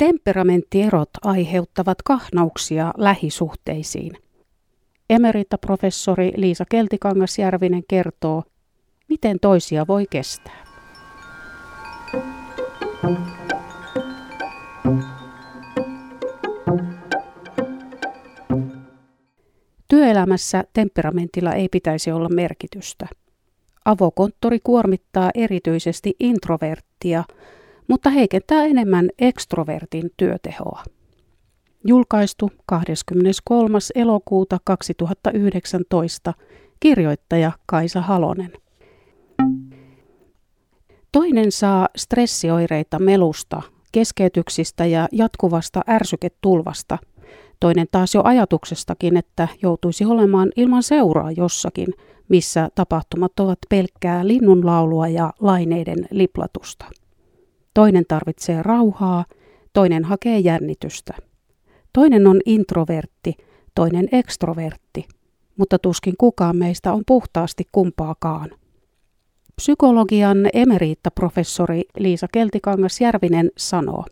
Temperamenttierot aiheuttavat kahnauksia lähisuhteisiin. Emerita-professori Liisa Keltikangasjärvinen kertoo, miten toisia voi kestää. Työelämässä temperamentilla ei pitäisi olla merkitystä. Avokonttori kuormittaa erityisesti introverttia, mutta heikentää enemmän ekstrovertin työtehoa. Julkaistu 23. elokuuta 2019 kirjoittaja Kaisa Halonen. Toinen saa stressioireita melusta, keskeytyksistä ja jatkuvasta ärsyketulvasta. Toinen taas jo ajatuksestakin, että joutuisi olemaan ilman seuraa jossakin, missä tapahtumat ovat pelkkää linnunlaulua ja laineiden liplatusta. Toinen tarvitsee rauhaa, toinen hakee jännitystä. Toinen on introvertti, toinen ekstrovertti, mutta tuskin kukaan meistä on puhtaasti kumpaakaan. Psykologian emeriittaprofessori Liisa Keltikangas-Järvinen sanoo,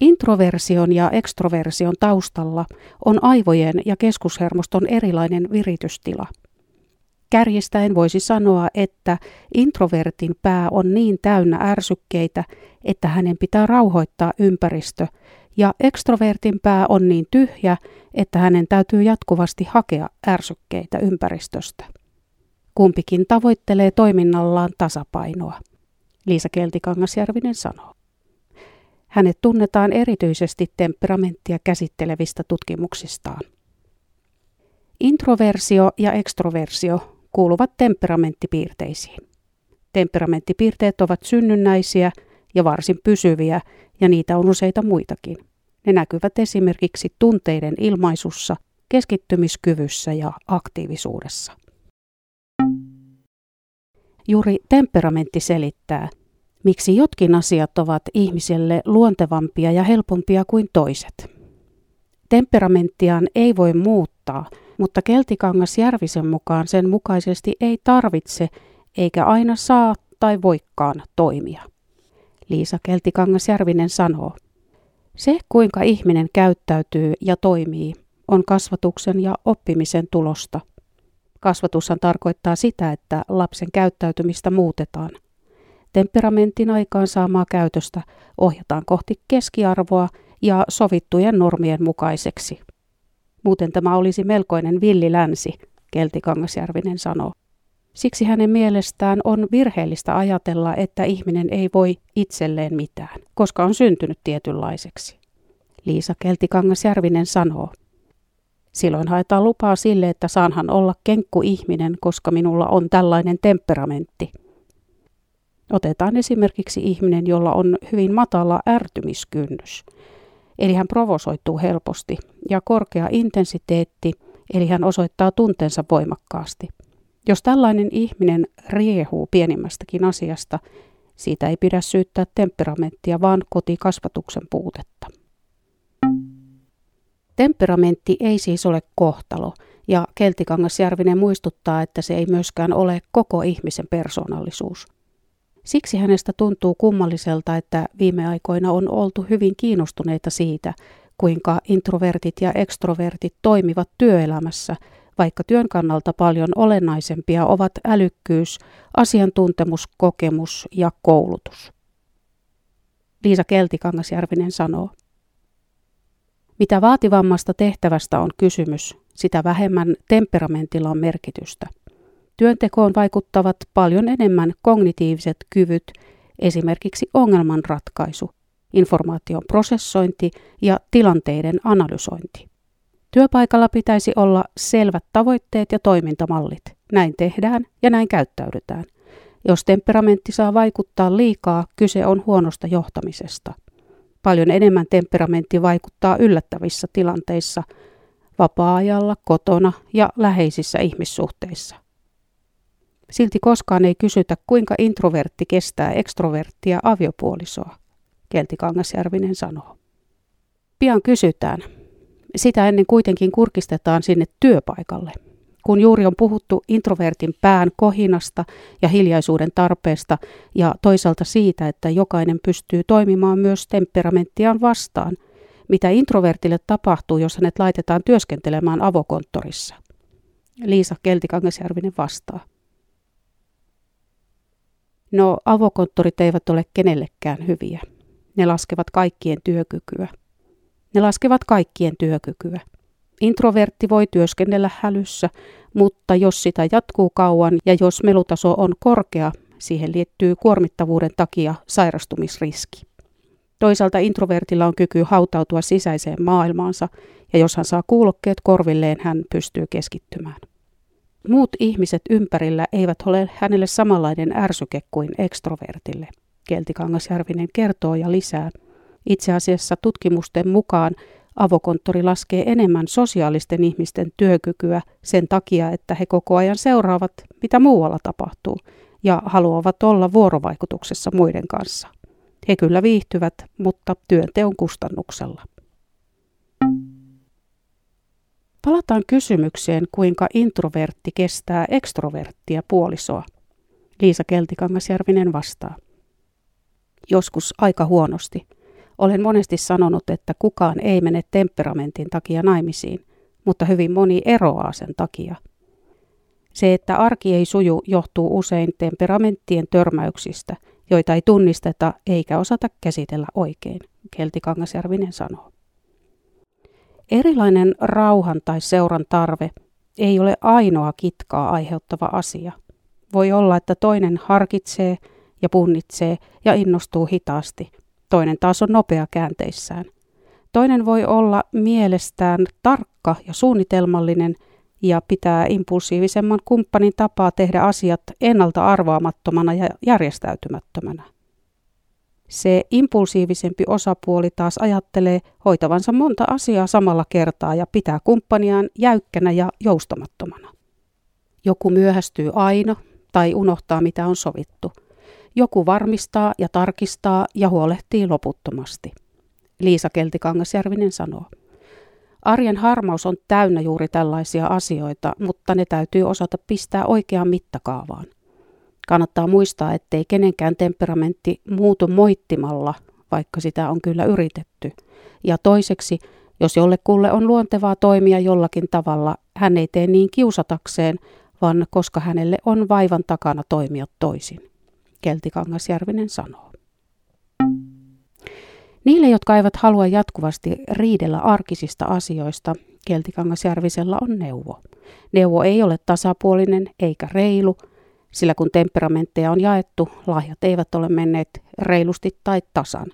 Introversion ja ekstroversion taustalla on aivojen ja keskushermoston erilainen viritystila. Kärjistäen voisi sanoa, että introvertin pää on niin täynnä ärsykkeitä, että hänen pitää rauhoittaa ympäristö, ja ekstrovertin pää on niin tyhjä, että hänen täytyy jatkuvasti hakea ärsykkeitä ympäristöstä. Kumpikin tavoittelee toiminnallaan tasapainoa, Liisa Keltikangasjärvinen sanoo. Hänet tunnetaan erityisesti temperamenttia käsittelevistä tutkimuksistaan. Introversio ja ekstroversio kuuluvat temperamenttipiirteisiin. Temperamenttipiirteet ovat synnynnäisiä ja varsin pysyviä, ja niitä on useita muitakin. Ne näkyvät esimerkiksi tunteiden ilmaisussa, keskittymiskyvyssä ja aktiivisuudessa. Juuri temperamentti selittää, miksi jotkin asiat ovat ihmiselle luontevampia ja helpompia kuin toiset. Temperamenttiaan ei voi muuttaa, mutta Keltikangas Järvisen mukaan sen mukaisesti ei tarvitse eikä aina saa tai voikkaan toimia. Liisa Keltikangas Järvinen sanoo, se kuinka ihminen käyttäytyy ja toimii on kasvatuksen ja oppimisen tulosta – Kasvatushan tarkoittaa sitä, että lapsen käyttäytymistä muutetaan. Temperamentin aikaan saamaa käytöstä ohjataan kohti keskiarvoa ja sovittujen normien mukaiseksi. Muuten tämä olisi melkoinen villilänsi, Kelti Kangasjärvinen sanoo. Siksi hänen mielestään on virheellistä ajatella, että ihminen ei voi itselleen mitään, koska on syntynyt tietynlaiseksi. Liisa Keltikangasjärvinen sanoo, Silloin haetaan lupaa sille, että saanhan olla kenkku ihminen, koska minulla on tällainen temperamentti. Otetaan esimerkiksi ihminen, jolla on hyvin matala ärtymiskynnys. Eli hän provosoituu helposti ja korkea intensiteetti, eli hän osoittaa tunteensa voimakkaasti. Jos tällainen ihminen riehuu pienimmästäkin asiasta, siitä ei pidä syyttää temperamenttia, vaan kotikasvatuksen puutetta. Temperamentti ei siis ole kohtalo, ja Keltikangasjärvinen muistuttaa, että se ei myöskään ole koko ihmisen persoonallisuus. Siksi hänestä tuntuu kummalliselta, että viime aikoina on oltu hyvin kiinnostuneita siitä, kuinka introvertit ja ekstrovertit toimivat työelämässä, vaikka työn kannalta paljon olennaisempia ovat älykkyys, asiantuntemus, kokemus ja koulutus. Liisa Keltikangasjärvinen sanoo. Mitä vaativammasta tehtävästä on kysymys, sitä vähemmän temperamentilla on merkitystä. Työntekoon vaikuttavat paljon enemmän kognitiiviset kyvyt, esimerkiksi ongelmanratkaisu, informaation prosessointi ja tilanteiden analysointi. Työpaikalla pitäisi olla selvät tavoitteet ja toimintamallit. Näin tehdään ja näin käyttäydytään. Jos temperamentti saa vaikuttaa liikaa, kyse on huonosta johtamisesta. Paljon enemmän temperamentti vaikuttaa yllättävissä tilanteissa, vapaa-ajalla, kotona ja läheisissä ihmissuhteissa. Silti koskaan ei kysytä, kuinka introvertti kestää ekstroverttia aviopuolisoa, Kelti Kangasjärvinen sanoo. Pian kysytään. Sitä ennen kuitenkin kurkistetaan sinne työpaikalle. kun juuri on puhuttu introvertin pään kohinasta ja hiljaisuuden tarpeesta ja toisaalta siitä, että jokainen pystyy toimimaan myös temperamenttiaan vastaan, mitä introvertille tapahtuu, jos hänet laitetaan työskentelemään avokonttorissa. Liisa Keltikangasjärvinen vastaa. No, avokonttorit eivät ole kenellekään hyviä. Ne laskevat kaikkien työkykyä. Ne laskevat kaikkien työkykyä. Introvertti voi työskennellä hälyssä, mutta jos sitä jatkuu kauan ja jos melutaso on korkea, siihen liittyy kuormittavuuden takia sairastumisriski. Toisaalta introvertilla on kyky hautautua sisäiseen maailmaansa, ja jos hän saa kuulokkeet korvilleen, hän pystyy keskittymään. Muut ihmiset ympärillä eivät ole hänelle samanlainen ärsyke kuin ekstrovertille, Keltikangasjärvinen kertoo ja lisää. Itse asiassa tutkimusten mukaan avokonttori laskee enemmän sosiaalisten ihmisten työkykyä sen takia, että he koko ajan seuraavat, mitä muualla tapahtuu, ja haluavat olla vuorovaikutuksessa muiden kanssa. He kyllä viihtyvät, mutta työnteon kustannuksella. Palataan kysymykseen, kuinka introvertti kestää ekstroverttia puolisoa. Liisa Keltikangasjärvinen vastaa. Joskus aika huonosti. Olen monesti sanonut, että kukaan ei mene temperamentin takia naimisiin, mutta hyvin moni eroaa sen takia. Se, että arki ei suju, johtuu usein temperamenttien törmäyksistä, joita ei tunnisteta eikä osata käsitellä oikein, Keltikangasjärvinen sanoo. Erilainen rauhan tai seuran tarve ei ole ainoa kitkaa aiheuttava asia. Voi olla, että toinen harkitsee ja punnitsee ja innostuu hitaasti. Toinen taas on nopea käänteissään. Toinen voi olla mielestään tarkka ja suunnitelmallinen ja pitää impulsiivisemman kumppanin tapaa tehdä asiat ennalta arvaamattomana ja järjestäytymättömänä. Se impulsiivisempi osapuoli taas ajattelee hoitavansa monta asiaa samalla kertaa ja pitää kumppaniaan jäykkänä ja joustamattomana. Joku myöhästyy aina tai unohtaa mitä on sovittu. Joku varmistaa ja tarkistaa ja huolehtii loputtomasti. Liisa Keltikangasjärvinen sanoo. Arjen harmaus on täynnä juuri tällaisia asioita, mutta ne täytyy osata pistää oikeaan mittakaavaan. Kannattaa muistaa, ettei kenenkään temperamentti muutu moittimalla, vaikka sitä on kyllä yritetty. Ja toiseksi, jos jollekulle on luontevaa toimia jollakin tavalla, hän ei tee niin kiusatakseen, vaan koska hänelle on vaivan takana toimia toisin. Keltikangasjärvinen sanoo. Niille, jotka eivät halua jatkuvasti riidellä arkisista asioista, Keltikangasjärvisellä on neuvo. Neuvo ei ole tasapuolinen eikä reilu, sillä kun temperamentteja on jaettu, lahjat eivät ole menneet reilusti tai tasan.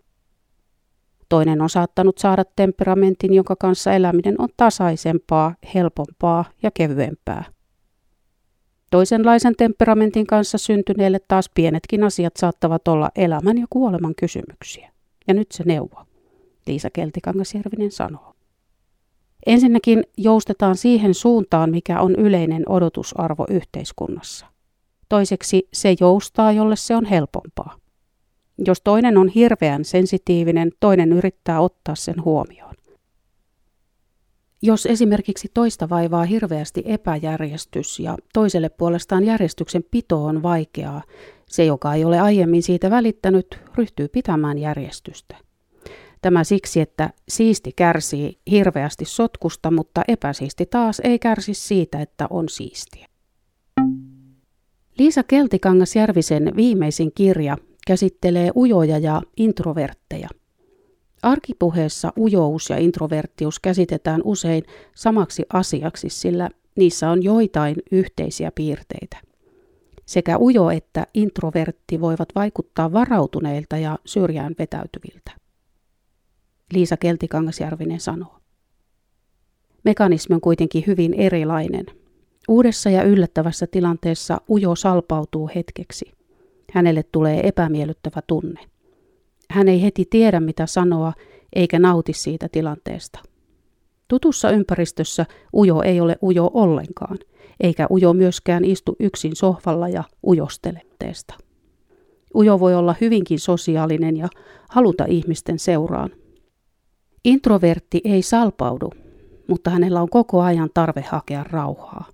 Toinen on saattanut saada temperamentin, jonka kanssa eläminen on tasaisempaa, helpompaa ja kevyempää. Toisenlaisen temperamentin kanssa syntyneelle taas pienetkin asiat saattavat olla elämän ja kuoleman kysymyksiä. Ja nyt se neuvo, Liisa Keltikangasjärvinen sanoo. Ensinnäkin joustetaan siihen suuntaan, mikä on yleinen odotusarvo yhteiskunnassa. Toiseksi se joustaa, jolle se on helpompaa. Jos toinen on hirveän sensitiivinen, toinen yrittää ottaa sen huomioon. Jos esimerkiksi toista vaivaa hirveästi epäjärjestys ja toiselle puolestaan järjestyksen pito on vaikeaa, se, joka ei ole aiemmin siitä välittänyt, ryhtyy pitämään järjestystä. Tämä siksi, että siisti kärsii hirveästi sotkusta, mutta epäsiisti taas ei kärsi siitä, että on siistiä. Liisa Keltikangas-Järvisen viimeisin kirja käsittelee ujoja ja introvertteja. Arkipuheessa ujous ja introverttius käsitetään usein samaksi asiaksi, sillä niissä on joitain yhteisiä piirteitä. Sekä ujo että introvertti voivat vaikuttaa varautuneilta ja syrjään vetäytyviltä. Liisa Keltikangasjärvinen sanoo. Mekanismi on kuitenkin hyvin erilainen – Uudessa ja yllättävässä tilanteessa Ujo salpautuu hetkeksi. Hänelle tulee epämiellyttävä tunne. Hän ei heti tiedä mitä sanoa eikä nauti siitä tilanteesta. Tutussa ympäristössä Ujo ei ole Ujo ollenkaan, eikä Ujo myöskään istu yksin sohvalla ja ujostele teesta. Ujo voi olla hyvinkin sosiaalinen ja haluta ihmisten seuraan. Introvertti ei salpaudu, mutta hänellä on koko ajan tarve hakea rauhaa.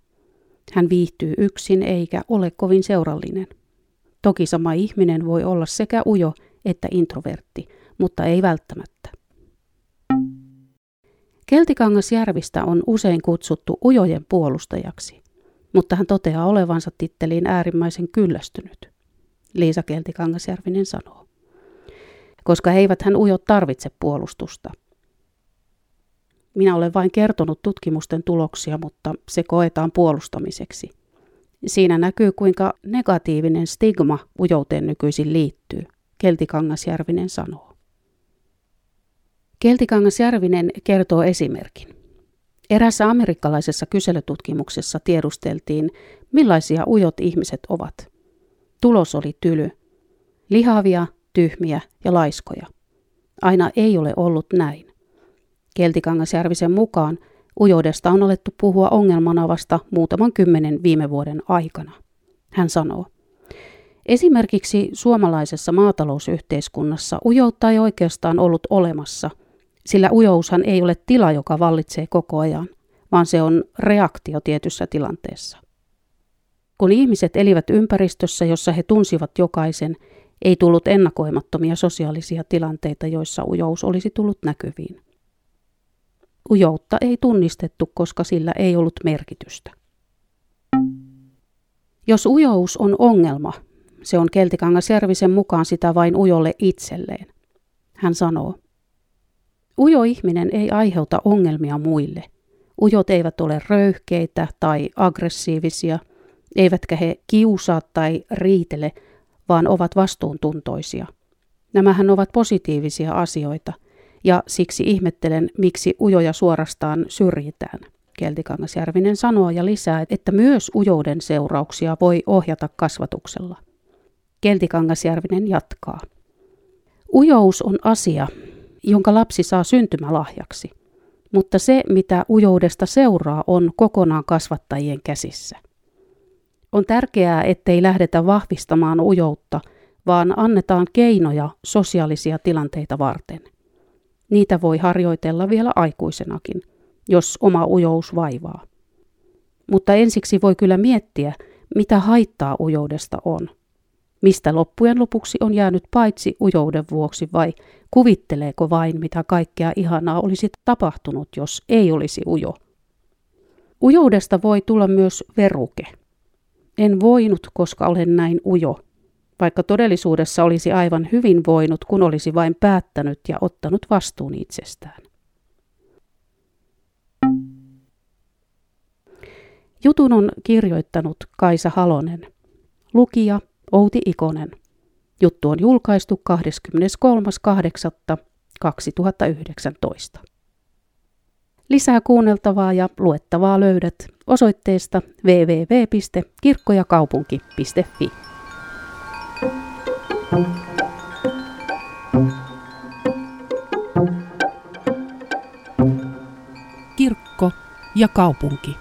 Hän viihtyy yksin eikä ole kovin seurallinen. Toki sama ihminen voi olla sekä ujo että introvertti, mutta ei välttämättä. Keltikangasjärvistä on usein kutsuttu ujojen puolustajaksi, mutta hän toteaa olevansa titteliin äärimmäisen kyllästynyt. Liisa Keltikangasjärvinen sanoo. Koska eivät hän ujot tarvitse puolustusta. Minä olen vain kertonut tutkimusten tuloksia, mutta se koetaan puolustamiseksi. Siinä näkyy, kuinka negatiivinen stigma ujouteen nykyisin liittyy, Keltikangasjärvinen sanoo. Keltikangasjärvinen kertoo esimerkin. Erässä amerikkalaisessa kyselytutkimuksessa tiedusteltiin, millaisia ujot ihmiset ovat. Tulos oli tyly. Lihavia, tyhmiä ja laiskoja. Aina ei ole ollut näin. Keltikangasjärvisen mukaan ujoudesta on alettu puhua ongelmana vasta muutaman kymmenen viime vuoden aikana. Hän sanoo, Esimerkiksi suomalaisessa maatalousyhteiskunnassa ujoutta ei oikeastaan ollut olemassa, sillä ujoushan ei ole tila, joka vallitsee koko ajan, vaan se on reaktio tietyssä tilanteessa. Kun ihmiset elivät ympäristössä, jossa he tunsivat jokaisen, ei tullut ennakoimattomia sosiaalisia tilanteita, joissa ujous olisi tullut näkyviin. Ujoutta ei tunnistettu, koska sillä ei ollut merkitystä. Jos ujous on ongelma, se on Keltikangas Järvisen mukaan sitä vain ujolle itselleen. Hän sanoo, Ujo ihminen ei aiheuta ongelmia muille. Ujot eivät ole röyhkeitä tai aggressiivisia, eivätkä he kiusaa tai riitele, vaan ovat vastuuntuntoisia. Nämähän ovat positiivisia asioita, ja siksi ihmettelen, miksi ujoja suorastaan syrjitään. Keltikangasjärvinen sanoo ja lisää, että myös ujouden seurauksia voi ohjata kasvatuksella. Keltikangasjärvinen jatkaa. Ujous on asia, jonka lapsi saa syntymälahjaksi, mutta se, mitä ujoudesta seuraa, on kokonaan kasvattajien käsissä. On tärkeää, ettei lähdetä vahvistamaan ujoutta, vaan annetaan keinoja sosiaalisia tilanteita varten. Niitä voi harjoitella vielä aikuisenakin, jos oma ujous vaivaa. Mutta ensiksi voi kyllä miettiä, mitä haittaa ujoudesta on – mistä loppujen lopuksi on jäänyt paitsi ujouden vuoksi vai kuvitteleeko vain, mitä kaikkea ihanaa olisi tapahtunut, jos ei olisi ujo. Ujoudesta voi tulla myös veruke. En voinut, koska olen näin ujo, vaikka todellisuudessa olisi aivan hyvin voinut, kun olisi vain päättänyt ja ottanut vastuun itsestään. Jutun on kirjoittanut Kaisa Halonen. Lukija Outi Ikonen. Juttu on julkaistu 23.8.2019. Lisää kuunneltavaa ja luettavaa löydät osoitteesta www.kirkkojakaupunki.fi. Kirkko ja kaupunki.